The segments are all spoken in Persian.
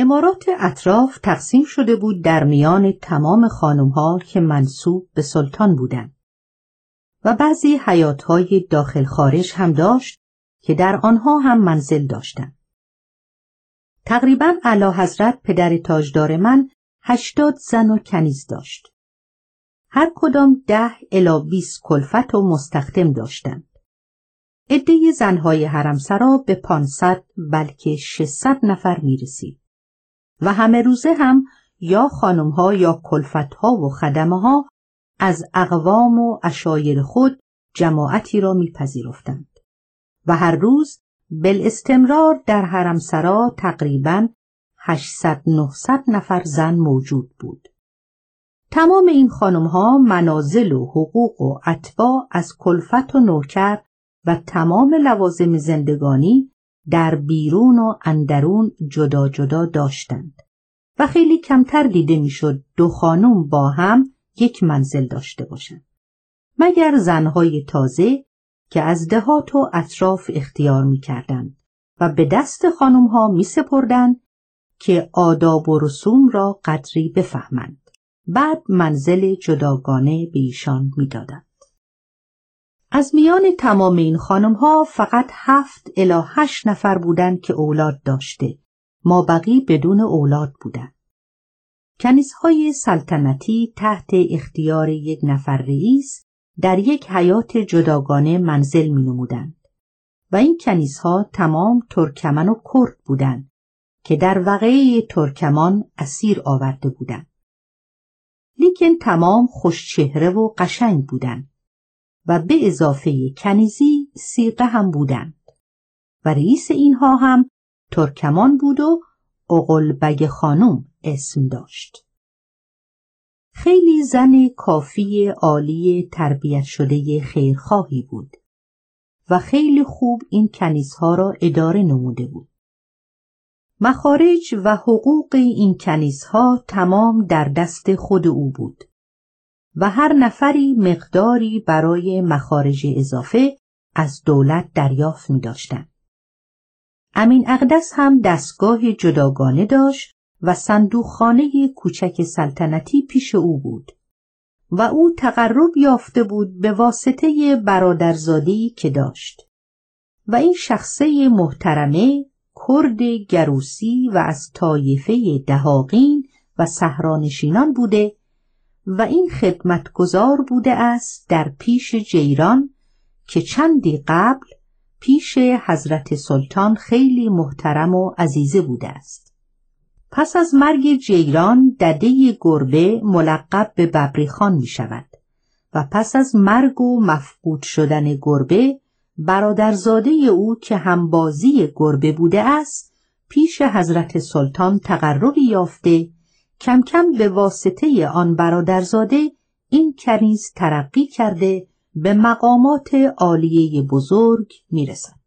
امارات اطراف تقسیم شده بود در میان تمام خانمها که منصوب به سلطان بودند و بعضی حیاتهای داخل خارج هم داشت که در آنها هم منزل داشتند. تقریبا علا حضرت پدر تاجدار من هشتاد زن و کنیز داشت. هر کدام ده الا بیست کلفت و مستخدم داشتند. عده زنهای حرمسرا به پانصد بلکه ششصد نفر می رسید. و همه روزه هم یا خانمها یا کلفتها و خدمه ها از اقوام و اشایر خود جماعتی را میپذیرفتند و هر روز بالاستمرار در حرمسرا تقریبا 800 900 نفر زن موجود بود. تمام این خانم ها منازل و حقوق و اتباع از کلفت و نوکر و تمام لوازم زندگانی در بیرون و اندرون جدا جدا داشتند و خیلی کمتر دیده می‌شد دو خانم با هم یک منزل داشته باشند مگر زنهای تازه که از دهات و اطراف اختیار می و به دست خانم ها می سپردن که آداب و رسوم را قدری بفهمند. بعد منزل جداگانه به ایشان می‌دادند. از میان تمام این خانم ها فقط هفت الا هشت نفر بودند که اولاد داشته. ما بقی بدون اولاد بودند. کنیزهای سلطنتی تحت اختیار یک نفر رئیس در یک حیات جداگانه منزل می نمودند و این کنیزها تمام ترکمن و کرد بودند که در وقعه ترکمان اسیر آورده بودند. لیکن تمام خوشچهره و قشنگ بودند و به اضافه کنیزی سیقه هم بودند و رئیس اینها هم ترکمان بود و اقلبگ خانم اسم داشت. خیلی زن کافی عالی تربیت شده خیرخواهی بود و خیلی خوب این کنیزها را اداره نموده بود. مخارج و حقوق این کنیزها تمام در دست خود او بود و هر نفری مقداری برای مخارج اضافه از دولت دریافت می داشتن. امین اقدس هم دستگاه جداگانه داشت و صندوقخانه کوچک سلطنتی پیش او بود و او تقرب یافته بود به واسطه برادرزادی که داشت و این شخصه محترمه کرد گروسی و از طایفه دهاقین و سهرانشینان بوده و این خدمتگزار بوده است در پیش جیران که چندی قبل پیش حضرت سلطان خیلی محترم و عزیزه بوده است. پس از مرگ جیران دده گربه ملقب به ببریخان می شود و پس از مرگ و مفقود شدن گربه برادرزاده او که همبازی گربه بوده است پیش حضرت سلطان تقربی یافته کم کم به واسطه آن برادرزاده این کنیز ترقی کرده به مقامات عالیه بزرگ می‌رسد.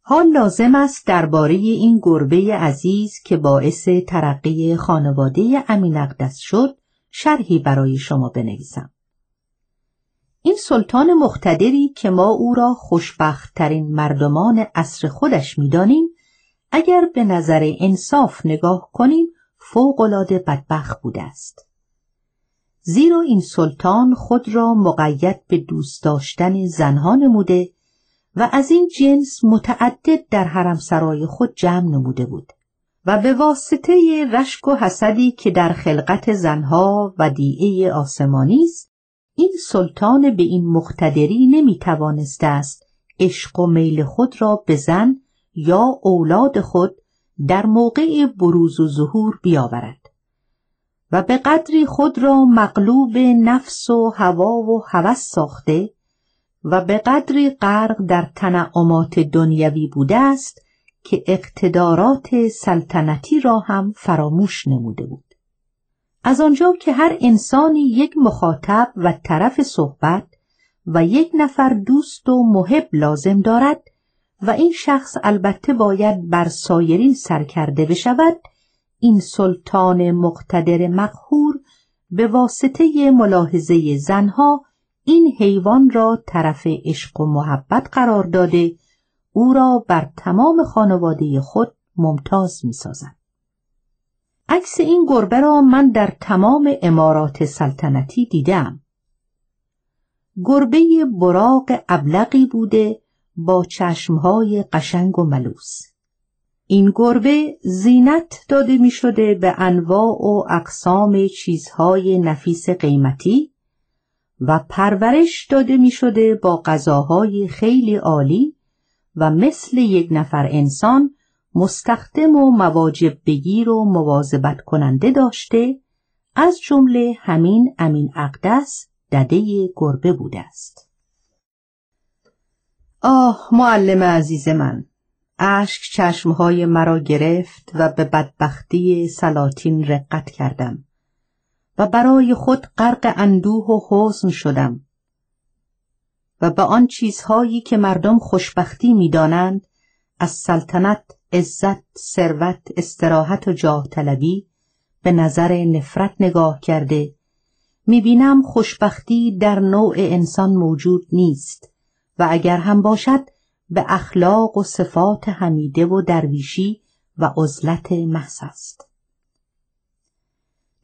حال لازم است درباره این گربه عزیز که باعث ترقی خانواده امین اقدس شد شرحی برای شما بنویسم. این سلطان مختدری که ما او را خوشبختترین مردمان عصر خودش می‌دانیم اگر به نظر انصاف نگاه کنیم فوقالعاده بدبخت بوده است. زیرا این سلطان خود را مقید به دوست داشتن زنها نموده و از این جنس متعدد در حرم سرای خود جمع نموده بود و به واسطه رشک و حسدی که در خلقت زنها و دیعه آسمانی است این سلطان به این مقتدری نمی توانسته است عشق و میل خود را به زن یا اولاد خود در موقع بروز و ظهور بیاورد و به قدری خود را مغلوب نفس و هوا و هوس ساخته و به قدری غرق در تنعمات دنیوی بوده است که اقتدارات سلطنتی را هم فراموش نموده بود. از آنجا که هر انسانی یک مخاطب و طرف صحبت و یک نفر دوست و محب لازم دارد و این شخص البته باید بر سایرین سرکرده بشود این سلطان مقتدر مقهور به واسطه ملاحظه زنها این حیوان را طرف عشق و محبت قرار داده او را بر تمام خانواده خود ممتاز می سازد. عکس این گربه را من در تمام امارات سلطنتی دیدم. گربه براق ابلقی بوده با چشمهای قشنگ و ملوس. این گربه زینت داده می شده به انواع و اقسام چیزهای نفیس قیمتی و پرورش داده می شده با غذاهای خیلی عالی و مثل یک نفر انسان مستخدم و مواجب بگیر و مواظبت کننده داشته از جمله همین امین اقدس دده گربه بوده است آه معلم عزیز من اشک چشمهای مرا گرفت و به بدبختی سلاطین رقت کردم و برای خود غرق اندوه و حزن شدم و به آن چیزهایی که مردم خوشبختی می‌دانند از سلطنت عزت ثروت استراحت و جاه طلبی به نظر نفرت نگاه کرده می‌بینم خوشبختی در نوع انسان موجود نیست. و اگر هم باشد به اخلاق و صفات حمیده و درویشی و عزلت محض است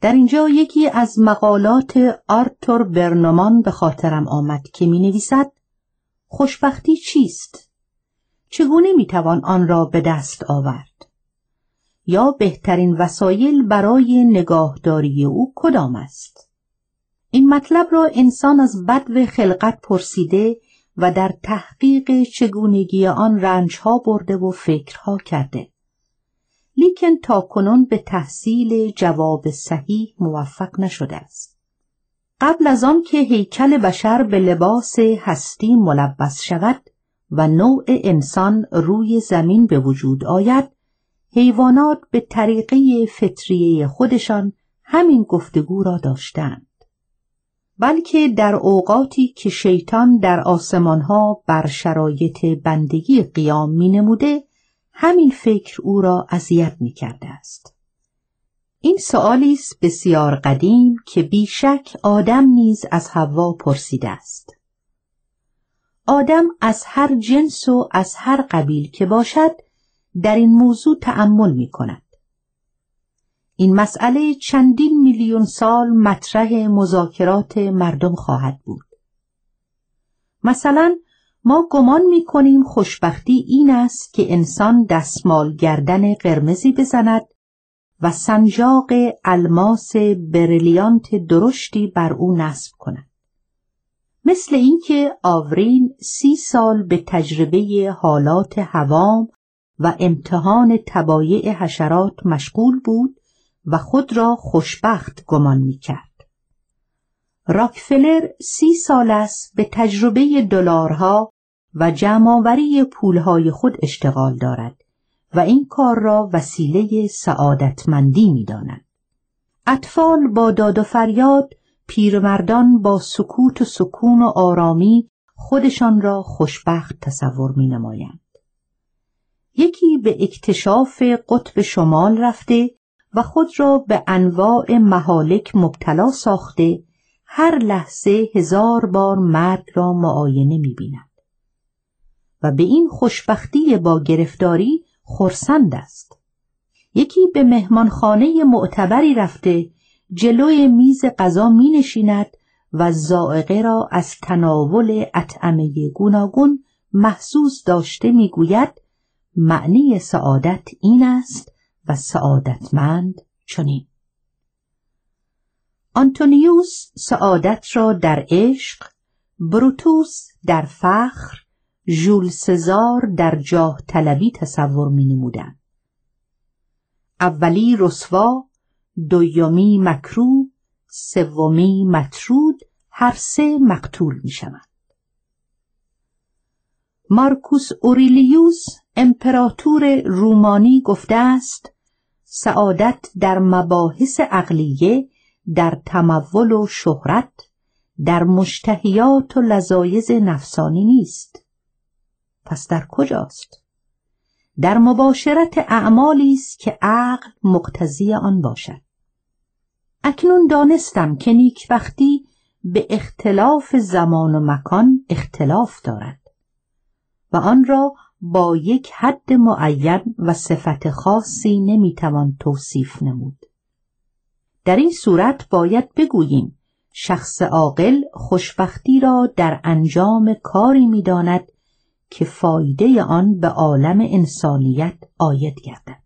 در اینجا یکی از مقالات آرتور برنمان به خاطرم آمد که می نویسد خوشبختی چیست؟ چگونه می توان آن را به دست آورد؟ یا بهترین وسایل برای نگاهداری او کدام است؟ این مطلب را انسان از بدو خلقت پرسیده و در تحقیق چگونگی آن رنجها برده و فکرها کرده. لیکن تا کنون به تحصیل جواب صحیح موفق نشده است. قبل از آن که هیکل بشر به لباس هستی ملبس شود و نوع انسان روی زمین به وجود آید حیوانات به طریقه فطریه خودشان همین گفتگو را داشتند بلکه در اوقاتی که شیطان در آسمانها بر شرایط بندگی قیام می نموده همین فکر او را اذیت می کرده است این سؤالی است بسیار قدیم که بیشک آدم نیز از حوا پرسیده است آدم از هر جنس و از هر قبیل که باشد در این موضوع تأمل می کند. این مسئله چندین میلیون سال مطرح مذاکرات مردم خواهد بود. مثلا ما گمان می کنیم خوشبختی این است که انسان دستمال گردن قرمزی بزند و سنجاق الماس بریلیانت درشتی بر او نصب کند. مثل اینکه آورین سی سال به تجربه حالات هوام و امتحان تبایع حشرات مشغول بود و خود را خوشبخت گمان می کرد. راکفلر سی سال است به تجربه دلارها و جمعآوری پولهای خود اشتغال دارد و این کار را وسیله سعادتمندی می داند. اطفال با داد و فریاد پیرمردان با سکوت و سکون و آرامی خودشان را خوشبخت تصور می نمایند. یکی به اکتشاف قطب شمال رفته و خود را به انواع محالک مبتلا ساخته هر لحظه هزار بار مرگ را معاینه می بیند. و به این خوشبختی با گرفتاری خورسند است. یکی به مهمانخانه معتبری رفته جلوی میز غذا می نشیند و زائقه را از تناول اطعمه گوناگون محسوس داشته می‌گوید معنی سعادت این است و سعادتمند چنین آنتونیوس سعادت را در عشق بروتوس در فخر ژول سزار در جاه طلبی تصور می نمودن. اولی رسوا دویمی مکرو سومی مطرود هر سه مقتول می شوند. مارکوس اوریلیوس امپراتور رومانی گفته است سعادت در مباحث عقلیه در تمول و شهرت در مشتهیات و لذایز نفسانی نیست. پس در کجاست؟ در مباشرت اعمالی است که عقل مقتضی آن باشد. اکنون دانستم که نیکبختی به اختلاف زمان و مکان اختلاف دارد و آن را با یک حد معین و صفت خاصی نمی‌توان توصیف نمود. در این صورت باید بگوییم شخص عاقل خوشبختی را در انجام کاری می‌داند که فایده آن به عالم انسانیت آید گردد.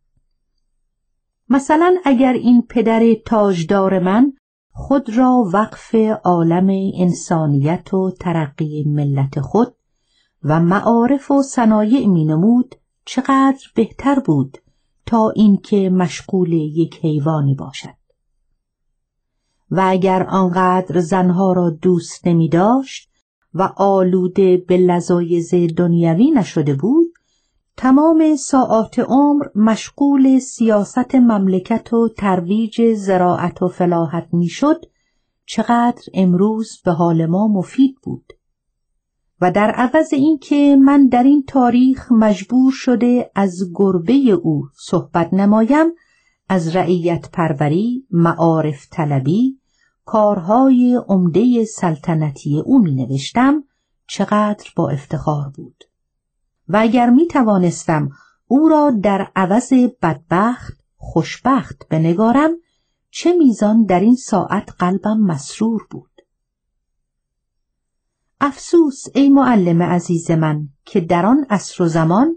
مثلا اگر این پدر تاجدار من خود را وقف عالم انسانیت و ترقی ملت خود و معارف و صنایع می نمود چقدر بهتر بود تا اینکه مشغول یک حیوانی باشد. و اگر آنقدر زنها را دوست نمی داشت و آلوده به لذایز دنیوی نشده بود تمام ساعات عمر مشغول سیاست مملکت و ترویج زراعت و فلاحت می‌شد چقدر امروز به حال ما مفید بود. و در عوض اینکه من در این تاریخ مجبور شده از گربه او صحبت نمایم از رعیت پروری معارف طلبی کارهای عمده سلطنتی او می نوشتم چقدر با افتخار بود. و اگر می توانستم او را در عوض بدبخت خوشبخت بنگارم چه میزان در این ساعت قلبم مسرور بود. افسوس ای معلم عزیز من که در آن عصر و زمان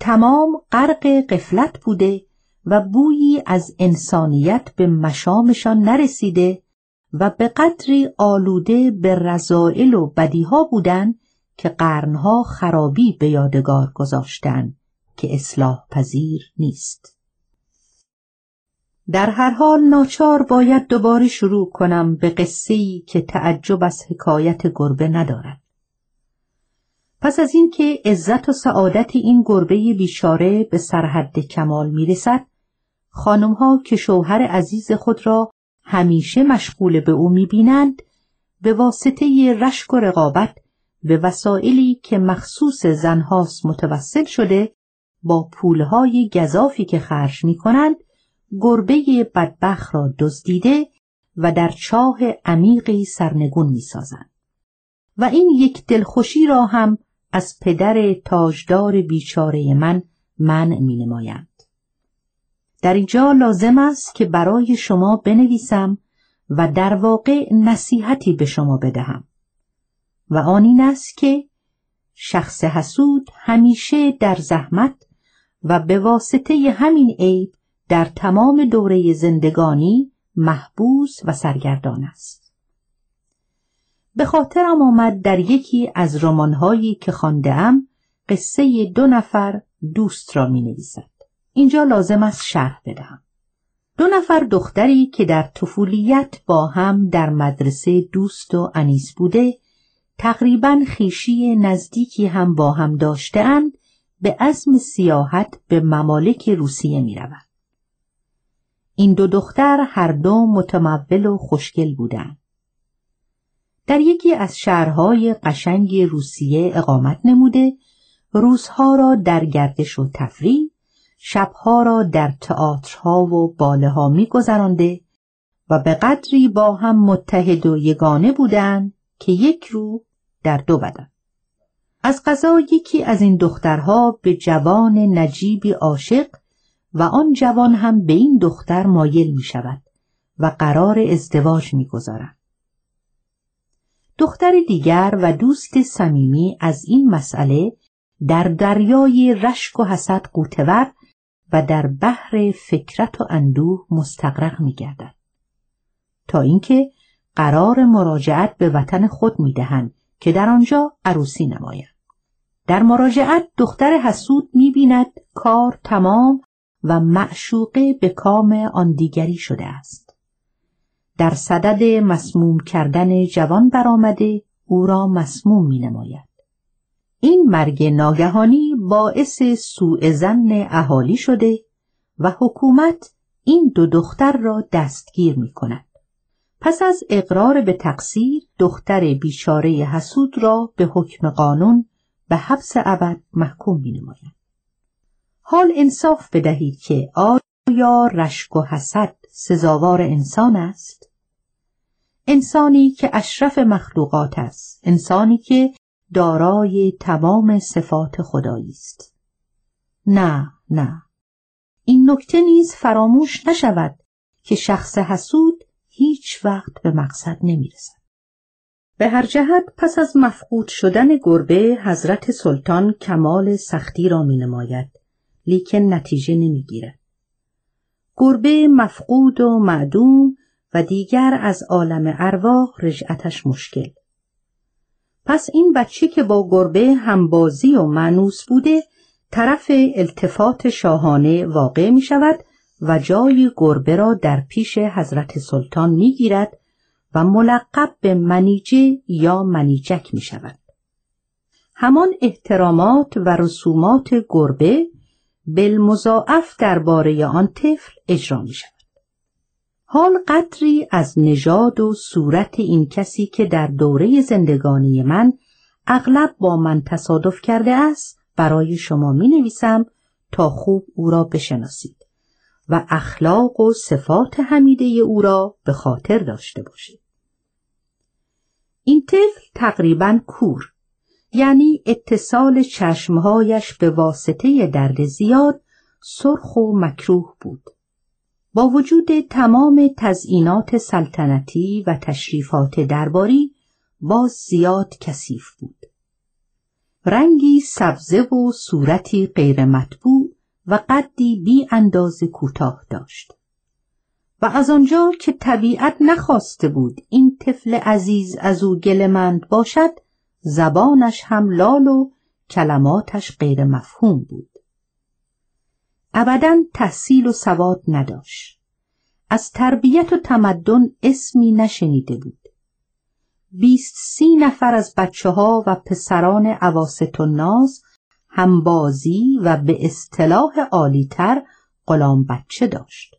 تمام غرق قفلت بوده و بویی از انسانیت به مشامشان نرسیده و به قدری آلوده به رضائل و بدیها بودند که قرنها خرابی به یادگار گذاشتند که اصلاح پذیر نیست. در هر حال ناچار باید دوباره شروع کنم به قصه‌ای که تعجب از حکایت گربه ندارد. پس از اینکه عزت و سعادت این گربه بیچاره به سرحد کمال می‌رسد خانمها که شوهر عزیز خود را همیشه مشغول به او می‌بینند به واسطه رشک و رقابت به وسایلی که مخصوص زنهاست متوسل شده با پولهای گذافی که خرج می کنند گربه بدبخ را دزدیده و در چاه عمیقی سرنگون می سازند. و این یک دلخوشی را هم از پدر تاجدار بیچاره من من می نمایند. در اینجا لازم است که برای شما بنویسم و در واقع نصیحتی به شما بدهم و آن این است که شخص حسود همیشه در زحمت و به واسطه همین عیب در تمام دوره زندگانی محبوس و سرگردان است. به خاطرم آمد در یکی از رمانهایی که خواندهام قصه دو نفر دوست را می نویسد. اینجا لازم است شرح بدهم. دو نفر دختری که در طفولیت با هم در مدرسه دوست و انیس بوده تقریبا خیشی نزدیکی هم با هم داشتهاند به عزم سیاحت به ممالک روسیه می روند. این دو دختر هر دو متمول و خوشگل بودند. در یکی از شهرهای قشنگ روسیه اقامت نموده روزها را در گردش و تفریح شبها را در تئاترها و باله ها می گذرانده و به قدری با هم متحد و یگانه بودند که یک رو در دو بدن. از قضا یکی از این دخترها به جوان نجیبی عاشق و آن جوان هم به این دختر مایل می شود و قرار ازدواج می گذارد. دختر دیگر و دوست صمیمی از این مسئله در دریای رشک و حسد قوتور و در بحر فکرت و اندوه مستقرق می گردد. تا اینکه قرار مراجعت به وطن خود می دهند که در آنجا عروسی نماید. در مراجعت دختر حسود می بیند کار تمام و معشوقه به کام آن دیگری شده است. در صدد مسموم کردن جوان برآمده او را مسموم می نماید. این مرگ ناگهانی باعث سوء زن اهالی شده و حکومت این دو دختر را دستگیر می کند. پس از اقرار به تقصیر دختر بیچاره حسود را به حکم قانون به حبس ابد محکوم می نماید. حال انصاف بدهید که آیا رشک و حسد سزاوار انسان است؟ انسانی که اشرف مخلوقات است انسانی که دارای تمام صفات خدایی است نه نه این نکته نیز فراموش نشود که شخص حسود هیچ وقت به مقصد نمی‌رسد. به هر جهت پس از مفقود شدن گربه حضرت سلطان کمال سختی را می نماید لیکن نتیجه نمی‌گیرد. گربه مفقود و معدوم و دیگر از عالم ارواح رجعتش مشکل. پس این بچه که با گربه همبازی و معنوس بوده طرف التفات شاهانه واقع می شود و جای گربه را در پیش حضرت سلطان می گیرد و ملقب به منیجه یا منیجک می شود. همان احترامات و رسومات گربه بالمضاعف درباره آن طفل اجرا می شود. حال قدری از نژاد و صورت این کسی که در دوره زندگانی من اغلب با من تصادف کرده است برای شما می نویسم تا خوب او را بشناسید و اخلاق و صفات حمیده او را به خاطر داشته باشید. این طفل تقریبا کور یعنی اتصال چشمهایش به واسطه درد زیاد سرخ و مکروه بود. با وجود تمام تزئینات سلطنتی و تشریفات درباری باز زیاد کثیف بود. رنگی سبزه و صورتی غیر مطبوع و قدی بی اندازه کوتاه داشت. و از آنجا که طبیعت نخواسته بود این طفل عزیز از او گلمند باشد زبانش هم لال و کلماتش غیر مفهوم بود. ابدا تحصیل و سواد نداشت. از تربیت و تمدن اسمی نشنیده بود. بیست سی نفر از بچه ها و پسران عواست و ناز همبازی و به اصطلاح عالیتر غلام بچه داشت.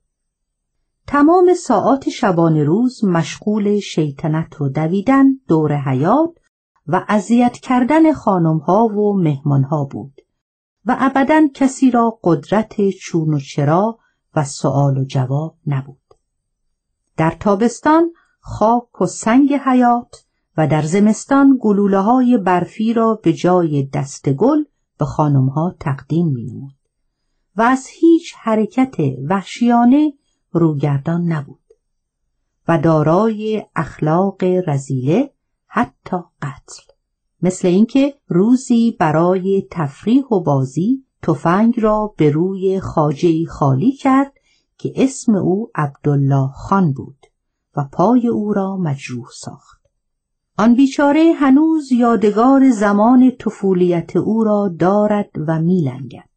تمام ساعات شبانه روز مشغول شیطنت و دویدن دور حیات و اذیت کردن خانمها و مهمانها بود. و ابدا کسی را قدرت چون و چرا و سؤال و جواب نبود. در تابستان خاک و سنگ حیات و در زمستان گلوله های برفی را به جای دست گل به خانمها تقدیم می نمود و از هیچ حرکت وحشیانه روگردان نبود. و دارای اخلاق رزیله حتی قتل. مثل اینکه روزی برای تفریح و بازی تفنگ را به روی خاجه خالی کرد که اسم او عبدالله خان بود و پای او را مجروح ساخت. آن بیچاره هنوز یادگار زمان طفولیت او را دارد و میلنگد.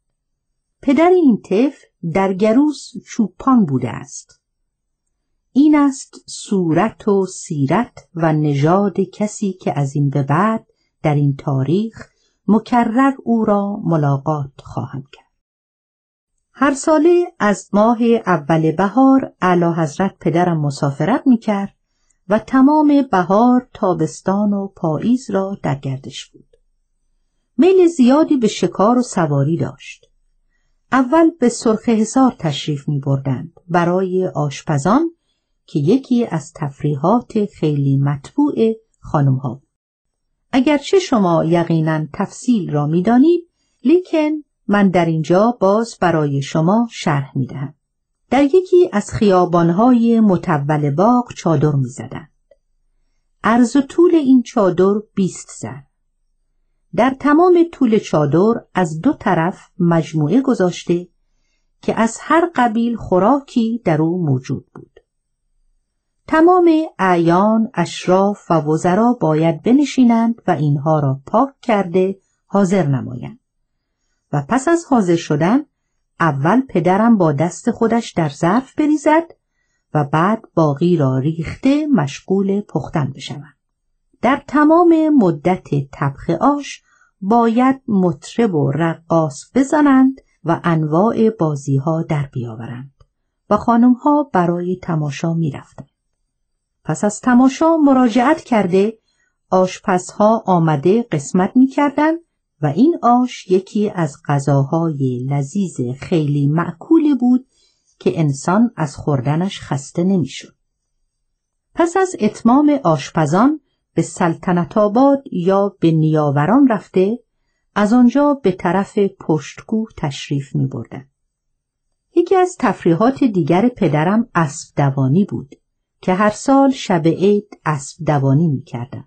پدر این طفل در گروس چوپان بوده است. این است صورت و سیرت و نژاد کسی که از این به بعد در این تاریخ مکرر او را ملاقات خواهم کرد هر ساله از ماه اول بهار اعلی حضرت پدرم مسافرت می کرد و تمام بهار تابستان و پاییز را در گردش بود. میل زیادی به شکار و سواری داشت. اول به سرخ حسار تشریف می بردند برای آشپزان که یکی از تفریحات خیلی مطبوع خانم ها. اگرچه شما یقینا تفصیل را می دانید لیکن من در اینجا باز برای شما شرح می دهم. در یکی از خیابانهای متول باغ چادر می زدند. عرض و طول این چادر بیست زد. در تمام طول چادر از دو طرف مجموعه گذاشته که از هر قبیل خوراکی در او موجود بود. تمام اعیان، اشراف و وزرا باید بنشینند و اینها را پاک کرده حاضر نمایند. و پس از حاضر شدن اول پدرم با دست خودش در ظرف بریزد و بعد باقی را ریخته مشغول پختن بشوند. در تمام مدت طبخ آش باید مطرب و رقاص بزنند و انواع بازی ها در بیاورند و خانم ها برای تماشا می رفتند. پس از تماشا مراجعت کرده آشپزها آمده قسمت می کردند و این آش یکی از غذاهای لذیذ خیلی معکول بود که انسان از خوردنش خسته نمی‌شد. پس از اتمام آشپزان به سلطنت آباد یا به نیاوران رفته از آنجا به طرف پشتکوه تشریف می بردن. یکی از تفریحات دیگر پدرم اسب دوانی بود که هر سال شب عید اسب دوانی می کردن.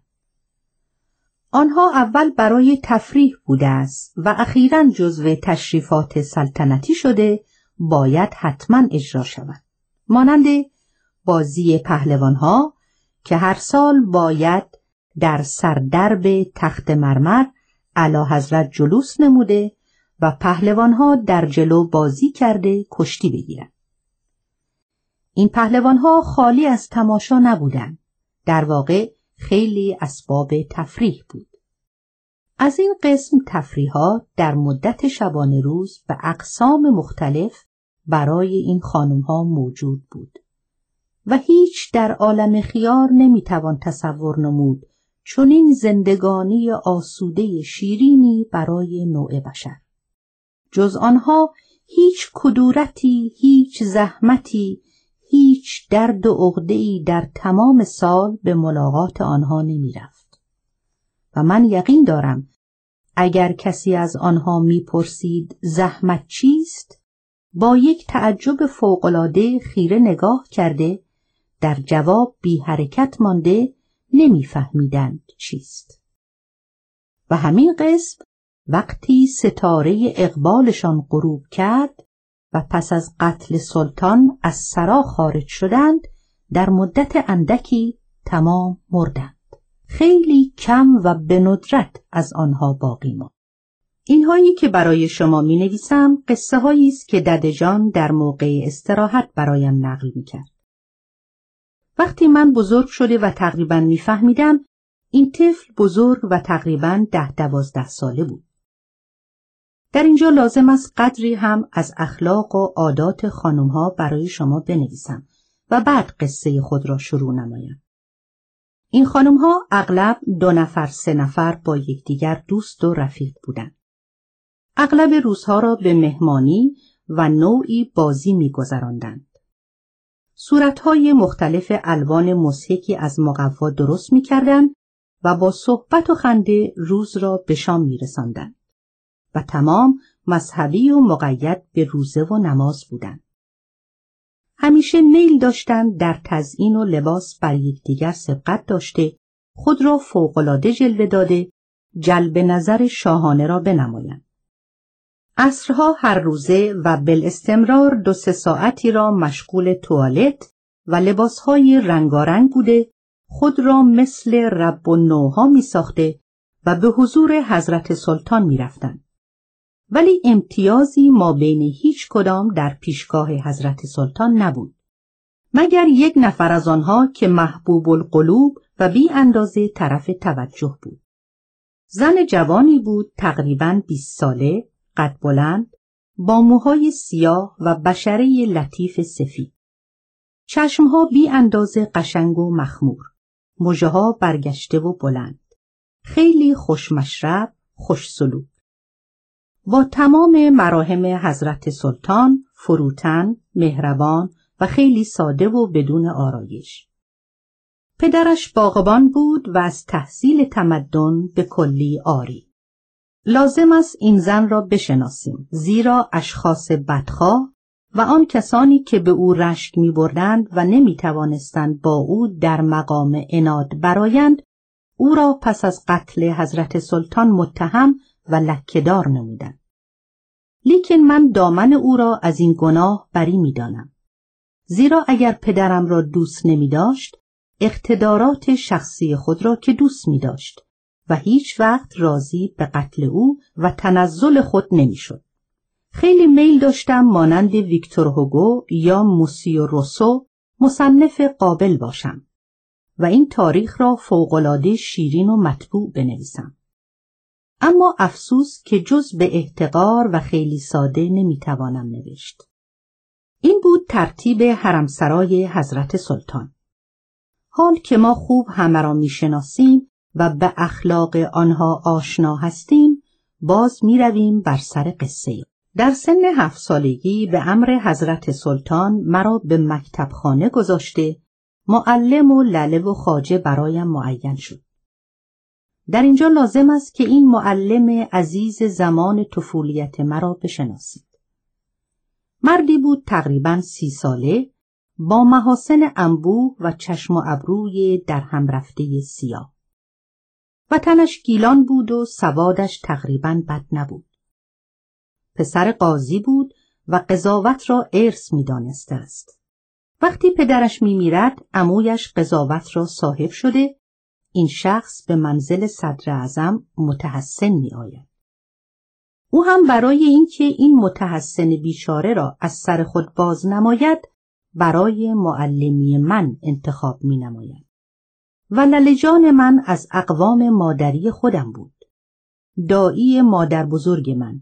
آنها اول برای تفریح بوده است و اخیرا جزو تشریفات سلطنتی شده باید حتما اجرا شود. مانند بازی پهلوانها که هر سال باید در سردرب تخت مرمر علا حضرت جلوس نموده و پهلوانها در جلو بازی کرده کشتی بگیرند. این پهلوانها خالی از تماشا نبودند. در واقع خیلی اسباب تفریح بود. از این قسم تفریحات در مدت شبانه روز به اقسام مختلف برای این خانم ها موجود بود و هیچ در عالم خیار نمی‌توان تصور نمود چون این زندگانی آسوده شیرینی برای نوع بشر جز آنها هیچ کدورتی هیچ زحمتی هیچ درد و عقده‌ای در تمام سال به ملاقات آنها نمی‌رفت. و من یقین دارم اگر کسی از آنها می‌پرسید زحمت چیست با یک تعجب فوقالعاده خیره نگاه کرده در جواب بی حرکت مانده نمیفهمیدند چیست. و همین قسم وقتی ستاره اقبالشان غروب کرد و پس از قتل سلطان از سرا خارج شدند در مدت اندکی تمام مردند خیلی کم و به ندرت از آنها باقی ماند اینهایی که برای شما می نویسم قصه هایی است که ددجان در موقع استراحت برایم نقل می کرد. وقتی من بزرگ شده و تقریبا میفهمیدم این طفل بزرگ و تقریبا ده دوازده ساله بود. در اینجا لازم است قدری هم از اخلاق و عادات خانمها برای شما بنویسم و بعد قصه خود را شروع نمایم. این خانمها اغلب دو نفر سه نفر با یکدیگر دوست و رفیق بودند. اغلب روزها را به مهمانی و نوعی بازی میگذراندند. صورتهای مختلف الوان مسحکی از مقوا درست می‌کردند و با صحبت و خنده روز را به شام میرساندند و تمام مذهبی و مقید به روزه و نماز بودند. همیشه میل داشتند در تزئین و لباس بر یکدیگر سبقت داشته خود را فوقالعاده جلوه داده جلب نظر شاهانه را بنمایند. عصرها هر روزه و بالاستمرار دو سه ساعتی را مشغول توالت و لباسهای رنگارنگ بوده خود را مثل رب و نوها می ساخته و به حضور حضرت سلطان می رفتن. ولی امتیازی ما بین هیچ کدام در پیشگاه حضرت سلطان نبود. مگر یک نفر از آنها که محبوب القلوب و بی اندازه طرف توجه بود. زن جوانی بود تقریبا 20 ساله قد بلند با موهای سیاه و بشره لطیف سفید چشمها بی اندازه قشنگ و مخمور مجه ها برگشته و بلند خیلی خوشمشرب خوش سلوک با تمام مراهم حضرت سلطان فروتن مهربان و خیلی ساده و بدون آرایش. پدرش باغبان بود و از تحصیل تمدن به کلی آری. لازم است این زن را بشناسیم زیرا اشخاص بدخواه و آن کسانی که به او رشک می بردند و نمی توانستند با او در مقام اناد برایند او را پس از قتل حضرت سلطان متهم و لکهدار نمودند. لیکن من دامن او را از این گناه بری می دانم. زیرا اگر پدرم را دوست نمی داشت اقتدارات شخصی خود را که دوست می داشت و هیچ وقت راضی به قتل او و تنزل خود نمی‌شد. خیلی میل داشتم مانند ویکتور هوگو یا موسیو روسو مصنف قابل باشم و این تاریخ را فوقالعاده شیرین و مطبوع بنویسم. اما افسوس که جز به احتقار و خیلی ساده نمی‌توانم نوشت. این بود ترتیب حرمسرای حضرت سلطان. حال که ما خوب همه را می‌شناسیم و به اخلاق آنها آشنا هستیم باز می رویم بر سر قصه در سن هفت سالگی به امر حضرت سلطان مرا به مکتب خانه گذاشته معلم و لله و خاجه برایم معین شد. در اینجا لازم است که این معلم عزیز زمان طفولیت مرا بشناسید. مردی بود تقریبا سی ساله با محاسن انبوه و چشم و ابروی در هم رفته سیاه. وطنش گیلان بود و سوادش تقریبا بد نبود. پسر قاضی بود و قضاوت را ارث می دانسته است. وقتی پدرش می میرد امویش قضاوت را صاحب شده این شخص به منزل صدر اعظم متحسن می آید. او هم برای اینکه این متحسن بیچاره را از سر خود باز نماید برای معلمی من انتخاب می نماید. و للجان من از اقوام مادری خودم بود. دایی مادر بزرگ من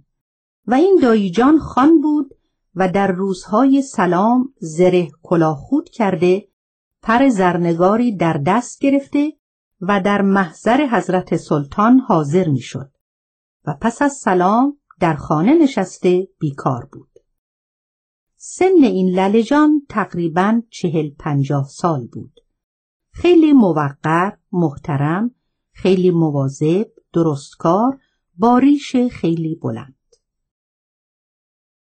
و این دایی جان خان بود و در روزهای سلام زره کلاهخود کرده پر زرنگاری در دست گرفته و در محضر حضرت سلطان حاضر می‌شد و پس از سلام در خانه نشسته بیکار بود. سن این للجان تقریبا چهل پنجاه سال بود. خیلی موقر، محترم، خیلی مواظب، درستکار، با ریش خیلی بلند.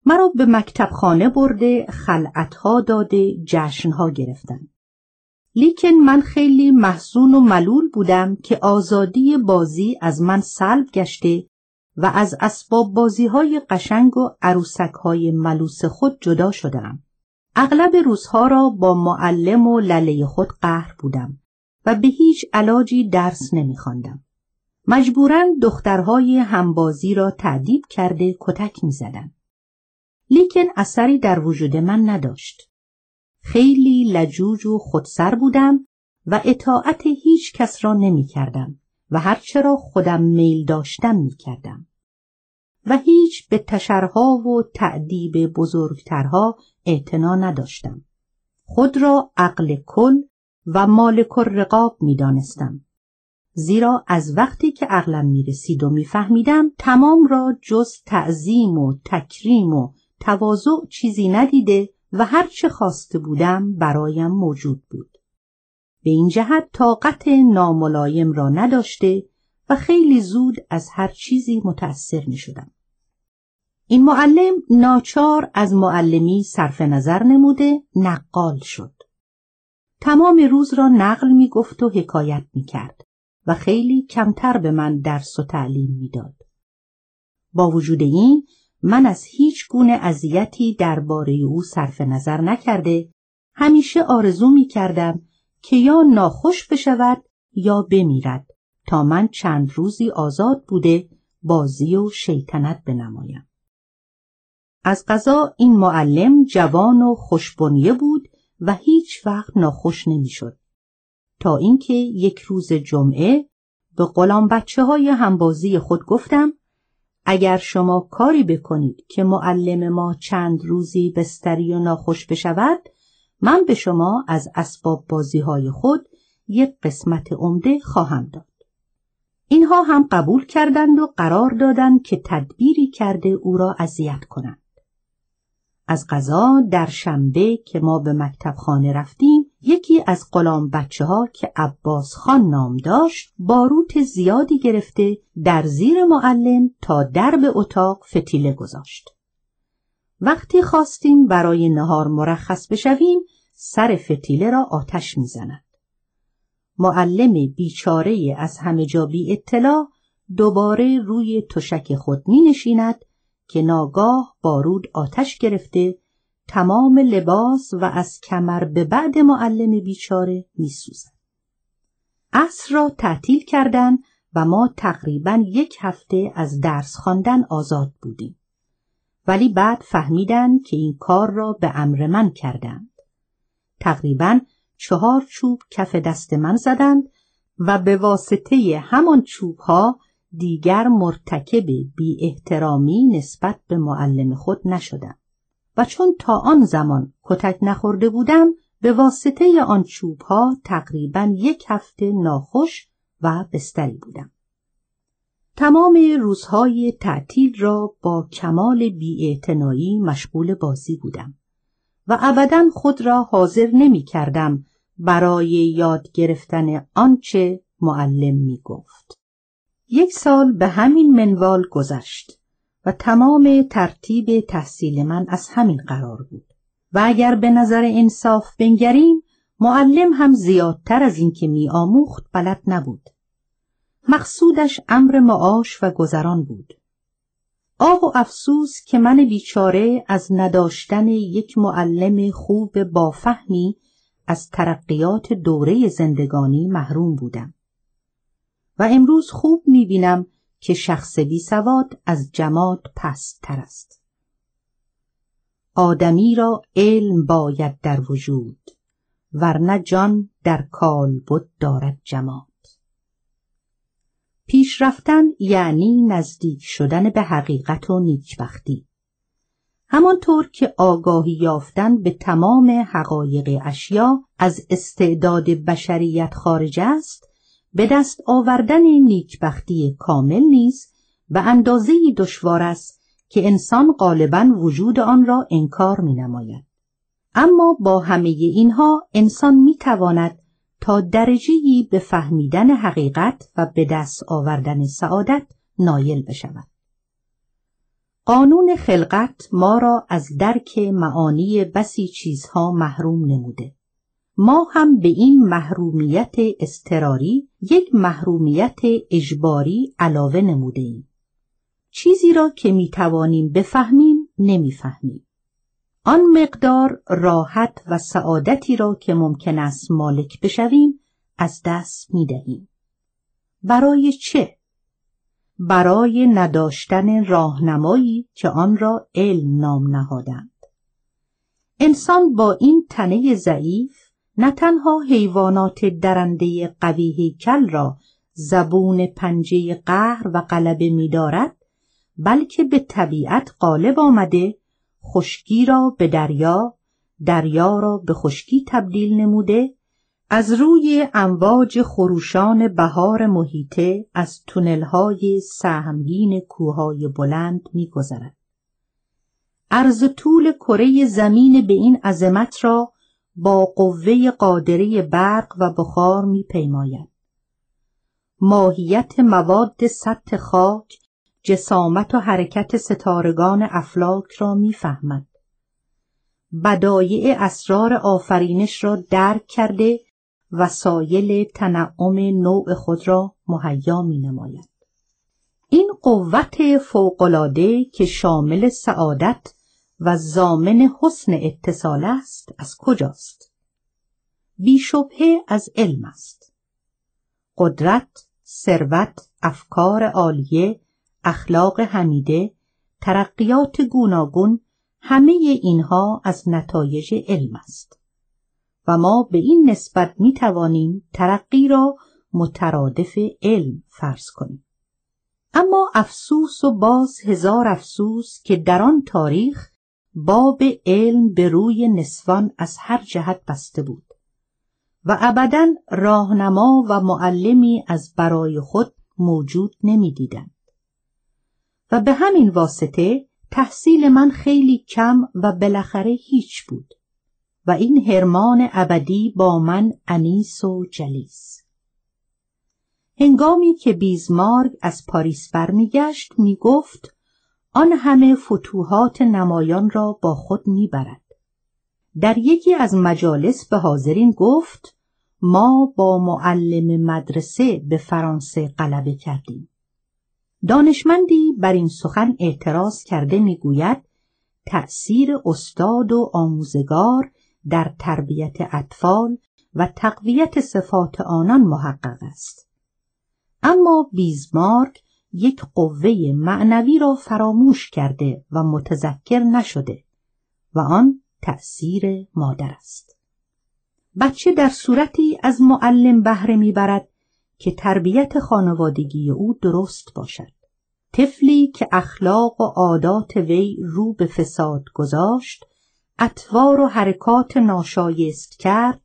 مرا به مکتب خانه برده خلعتها داده جشنها گرفتن. لیکن من خیلی محزون و ملول بودم که آزادی بازی از من سلب گشته و از اسباب بازی های قشنگ و عروسک های ملوس خود جدا شدم. اغلب روزها را با معلم و لله خود قهر بودم و به هیچ علاجی درس نمیخواندم. مجبورا دخترهای همبازی را تعدیب کرده کتک می‌زدند. لیکن اثری در وجود من نداشت. خیلی لجوج و خودسر بودم و اطاعت هیچ کس را نمی کردم و هرچه را خودم میل داشتم می کردم. و هیچ به تشرها و تعدیب بزرگترها اعتنا نداشتم. خود را عقل کل و مالک رقاب می دانستم. زیرا از وقتی که عقلم می رسید و می فهمیدم تمام را جز تعظیم و تکریم و تواضع چیزی ندیده و هر چه خواسته بودم برایم موجود بود. به این جهت طاقت ناملایم را نداشته و خیلی زود از هر چیزی متأثر می شدم. این معلم ناچار از معلمی صرف نظر نموده نقال شد. تمام روز را نقل می گفت و حکایت می کرد و خیلی کمتر به من درس و تعلیم می‌داد. با وجود این من از هیچ گونه اذیتی درباره او صرف نظر نکرده همیشه آرزو می کردم که یا ناخوش بشود یا بمیرد تا من چند روزی آزاد بوده بازی و شیطنت بنمایم. از قضا این معلم جوان و خوشبنیه بود و هیچ وقت ناخوش نمی‌شد. تا اینکه یک روز جمعه به غلام بچه های همبازی خود گفتم اگر شما کاری بکنید که معلم ما چند روزی بستری و ناخوش بشود من به شما از اسباب بازی های خود یک قسمت عمده خواهم داد. اینها هم قبول کردند و قرار دادند که تدبیری کرده او را اذیت کنند. از قضا در شنبه که ما به مکتب خانه رفتیم یکی از غلام بچه ها که عباس خان نام داشت باروت زیادی گرفته در زیر معلم تا درب اتاق فتیله گذاشت. وقتی خواستیم برای نهار مرخص بشویم سر فتیله را آتش می‌زند. معلم بیچاره از همه جا بی اطلاع دوباره روی تشک خود می نشیند که ناگاه بارود آتش گرفته تمام لباس و از کمر به بعد معلم بیچاره میسوزد. عصر را تعطیل کردند و ما تقریبا یک هفته از درس خواندن آزاد بودیم. ولی بعد فهمیدند که این کار را به امر من کردند. تقریبا چهار چوب کف دست من زدند و به واسطه همان چوب ها دیگر مرتکب بی احترامی نسبت به معلم خود نشدم و چون تا آن زمان کتک نخورده بودم به واسطه آن چوب ها تقریبا یک هفته ناخوش و بستری بودم. تمام روزهای تعطیل را با کمال بیاعتنایی مشغول بازی بودم و ابدا خود را حاضر نمی کردم برای یاد گرفتن آنچه معلم می گفت. یک سال به همین منوال گذشت و تمام ترتیب تحصیل من از همین قرار بود. و اگر به نظر انصاف بنگریم معلم هم زیادتر از می آموخت بلد نبود. مقصودش امر معاش و گذران بود. آه و افسوس که من بیچاره از نداشتن یک معلم خوب با فهمی از ترقیات دوره زندگانی محروم بودم. و امروز خوب می‌بینم که شخص بی سواد از جماد پست تر است. آدمی را علم باید در وجود ورنه جان در کالبد دارد جماد. پیش رفتن یعنی نزدیک شدن به حقیقت و نیکبختی. همانطور که آگاهی یافتن به تمام حقایق اشیا از استعداد بشریت خارج است به دست آوردن نیکبختی کامل نیز به اندازه دشوار است که انسان غالبا وجود آن را انکار می نماید. اما با همه اینها انسان می تواند تا درجهی به فهمیدن حقیقت و به دست آوردن سعادت نایل بشود. قانون خلقت ما را از درک معانی بسی چیزها محروم نموده. ما هم به این محرومیت استراری یک محرومیت اجباری علاوه نموده ایم. چیزی را که می توانیم بفهمیم نمی‌فهمیم. آن مقدار راحت و سعادتی را که ممکن است مالک بشویم از دست می دهیم. برای چه؟ برای نداشتن راهنمایی که آن را علم نام نهادند. انسان با این تنه ضعیف نه تنها حیوانات درنده قوی هیکل را زبون پنجه قهر و غلبه می‌دارد بلکه به طبیعت غالب آمده خشکی را به دریا دریا را به خشکی تبدیل نموده از روی امواج خروشان بهار محیطه از تونلهای سهمگین کوههای بلند میگذرد. عرض طول کره زمین به این عظمت را با قوه قادره برق و بخار میپیماید ماهیت مواد سطح خاک جسامت و حرکت ستارگان افلاک را می‌فهمد بدایع اسرار آفرینش را درک کرده وسایل تنعم نوع خود را مهیا می نماید. این قوت فوقالعاده که شامل سعادت و زامن حسن اتصال است از کجاست؟ بیشبه از علم است. قدرت، ثروت، افکار عالیه، اخلاق حمیده، ترقیات گوناگون همه اینها از نتایج علم است و ما به این نسبت می توانیم ترقی را مترادف علم فرض کنیم اما افسوس و باز هزار افسوس که در آن تاریخ باب علم به روی نسوان از هر جهت بسته بود و ابدا راهنما و معلمی از برای خود موجود نمی‌دیدند. و به همین واسطه تحصیل من خیلی کم و بالاخره هیچ بود و این هرمان ابدی با من انیس و جلیس. هنگامی که بیزمارگ از پاریس برمیگشت می‌گفت آن همه فتوحات نمایان را با خود می‌برد. در یکی از مجالس به حاضرین گفت ما با معلم مدرسه به فرانسه غلبه کردیم. دانشمندی بر این سخن اعتراض کرده می‌گوید تأثیر استاد و آموزگار در تربیت اطفال و تقویت صفات آنان محقق است. اما بیزمارک یک قوه معنوی را فراموش کرده و متذکر نشده و آن تأثیر مادر است. بچه در صورتی از معلم بهره می‌برد که تربیت خانوادگی او درست باشد. طفلی که اخلاق و عادات وی رو به فساد گذاشت اطوار و حرکات ناشایست کرد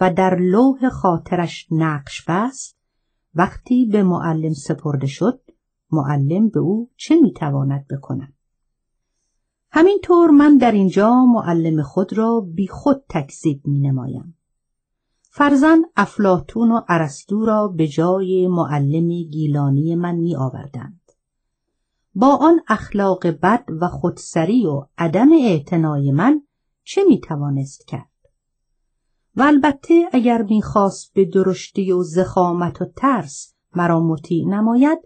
و در لوح خاطرش نقش بست. وقتی به معلم سپرده شد معلم به او چه می‌تواند بکند همینطور من در اینجا معلم خود را بی خود تکذیب می نمایم. فرزن افلاتون و عرستو را به جای معلم گیلانی من می آوردند. با آن اخلاق بد و خودسری و عدم اعتنای من چه می توانست کرد؟ و البته اگر می‌خواست به درشتی و زخامت و ترس مرا مطیع نماید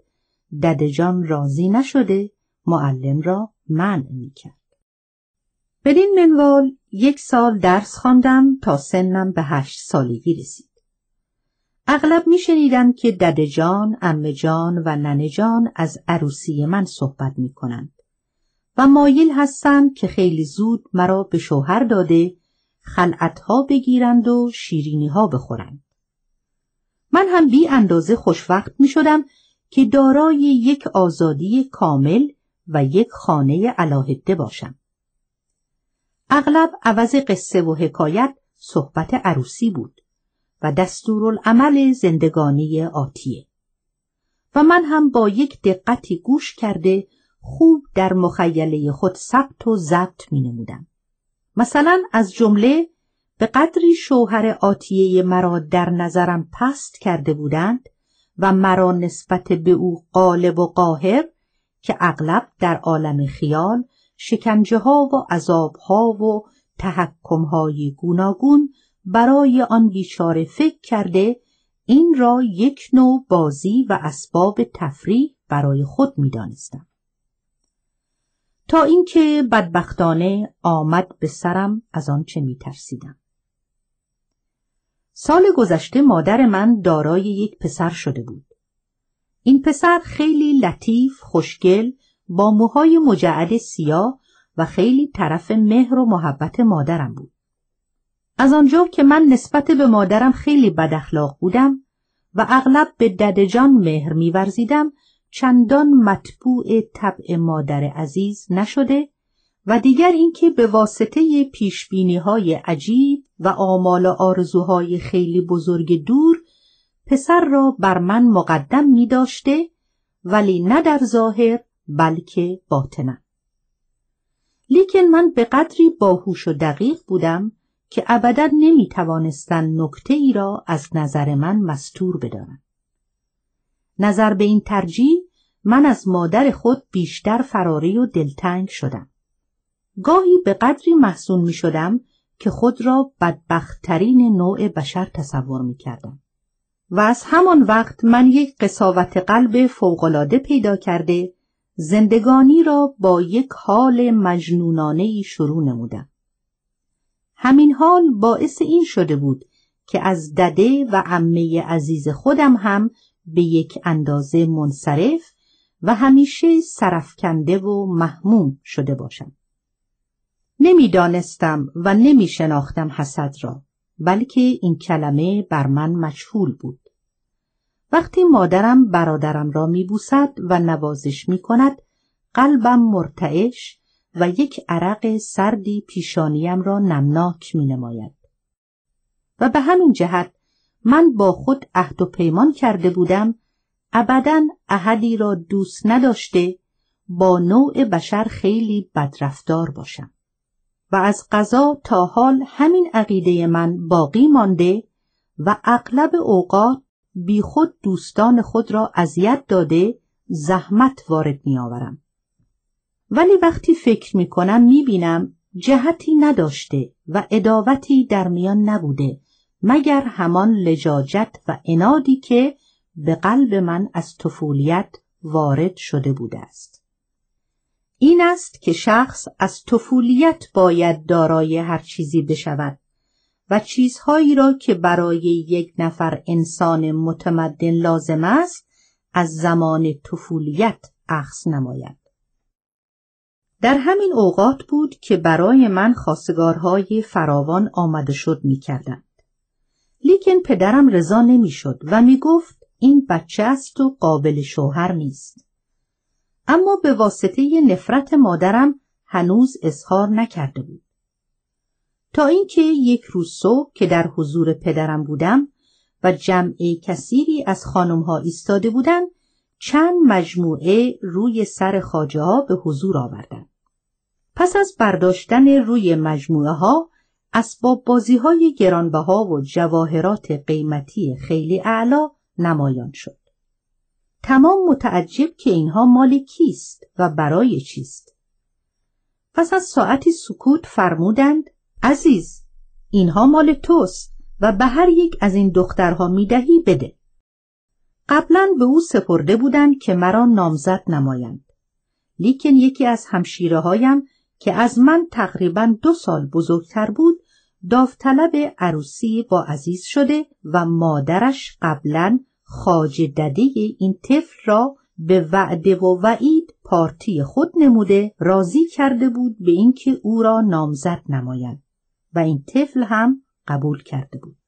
ددجان راضی نشده معلم را منع می‌کرد بدین منوال یک سال درس خواندم تا سنم به هشت سالگی رسید اغلب میشنیدم که ددجان، امجان و ننجان از عروسی من صحبت می‌کنند و مایل هستند که خیلی زود مرا به شوهر داده خلعتها بگیرند و شیرینی ها بخورند. من هم بی اندازه خوشوقت می شدم که دارای یک آزادی کامل و یک خانه علاهده باشم. اغلب عوض قصه و حکایت صحبت عروسی بود و دستورالعمل زندگانی آتیه. و من هم با یک دقتی گوش کرده خوب در مخیله خود ثبت و ضبط می نمودم. مثلا از جمله به قدری شوهر آتیه مرا در نظرم پست کرده بودند و مرا نسبت به او قالب و قاهر که اغلب در عالم خیال شکنجه ها و عذاب ها و تحکم های گوناگون برای آن بیچاره فکر کرده این را یک نوع بازی و اسباب تفریح برای خود می دانستم. تا اینکه بدبختانه آمد به سرم از آنچه می ترسیدم. سال گذشته مادر من دارای یک پسر شده بود. این پسر خیلی لطیف، خوشگل، با موهای مجعد سیاه و خیلی طرف مهر و محبت مادرم بود. از آنجا که من نسبت به مادرم خیلی بد اخلاق بودم و اغلب به ددجان مهر میورزیدم چندان مطبوع طبع مادر عزیز نشده و دیگر اینکه به واسطه پیشبینی های عجیب و آمال و آرزوهای خیلی بزرگ دور پسر را بر من مقدم می داشته ولی نه در ظاهر بلکه باطنا لیکن من به قدری باهوش و دقیق بودم که ابدا نمی توانستن نکته ای را از نظر من مستور بدارم. نظر به این ترجیح من از مادر خود بیشتر فراری و دلتنگ شدم. گاهی به قدری محسون می شدم که خود را بدبختترین نوع بشر تصور می کردم. و از همان وقت من یک قصاوت قلب فوقالعاده پیدا کرده زندگانی را با یک حال مجنونانه شروع نمودم. همین حال باعث این شده بود که از دده و عمه عزیز خودم هم به یک اندازه منصرف و همیشه سرفکنده و محموم شده باشم. نمی‌دانستم و نمی شناختم حسد را بلکه این کلمه بر من مجهول بود. وقتی مادرم برادرم را میبوسد و نوازش می کند قلبم مرتعش و یک عرق سردی پیشانیم را نمناک می نماید. و به همین جهت من با خود عهد و پیمان کرده بودم ابدا احدی را دوست نداشته با نوع بشر خیلی بدرفتار باشم و از قضا تا حال همین عقیده من باقی مانده و اغلب اوقات بیخود دوستان خود را اذیت داده زحمت وارد می آورم. ولی وقتی فکر می کنم می بینم جهتی نداشته و اداوتی در میان نبوده مگر همان لجاجت و انادی که به قلب من از طفولیت وارد شده بوده است. این است که شخص از طفولیت باید دارای هر چیزی بشود و چیزهایی را که برای یک نفر انسان متمدن لازم است از زمان طفولیت اخذ نماید. در همین اوقات بود که برای من خواستگارهای فراوان آمده شد می کردند. لیکن پدرم رضا نمی‌شد و می گفت این بچه است و قابل شوهر نیست. اما به واسطه نفرت مادرم هنوز اظهار نکرده بود. تا اینکه یک روز صبح که در حضور پدرم بودم و جمع کثیری از خانمها ایستاده بودند چند مجموعه روی سر خاجه ها به حضور آوردند. پس از برداشتن روی مجموعه ها اسباب بازی های گرانبها و جواهرات قیمتی خیلی اعلا نمایان شد. تمام متعجب که اینها مال کیست و برای چیست. پس از ساعتی سکوت فرمودند عزیز اینها مال توست و به هر یک از این دخترها می‌دهی بده. قبلا به او سپرده بودند که مرا نامزد نمایند. لیکن یکی از همشیره هایم که از من تقریبا دو سال بزرگتر بود داوطلب عروسی با عزیز شده و مادرش قبلا خاج دده این طفل را به وعده و وعید پارتی خود نموده راضی کرده بود به اینکه او را نامزد نمایند و این طفل هم قبول کرده بود.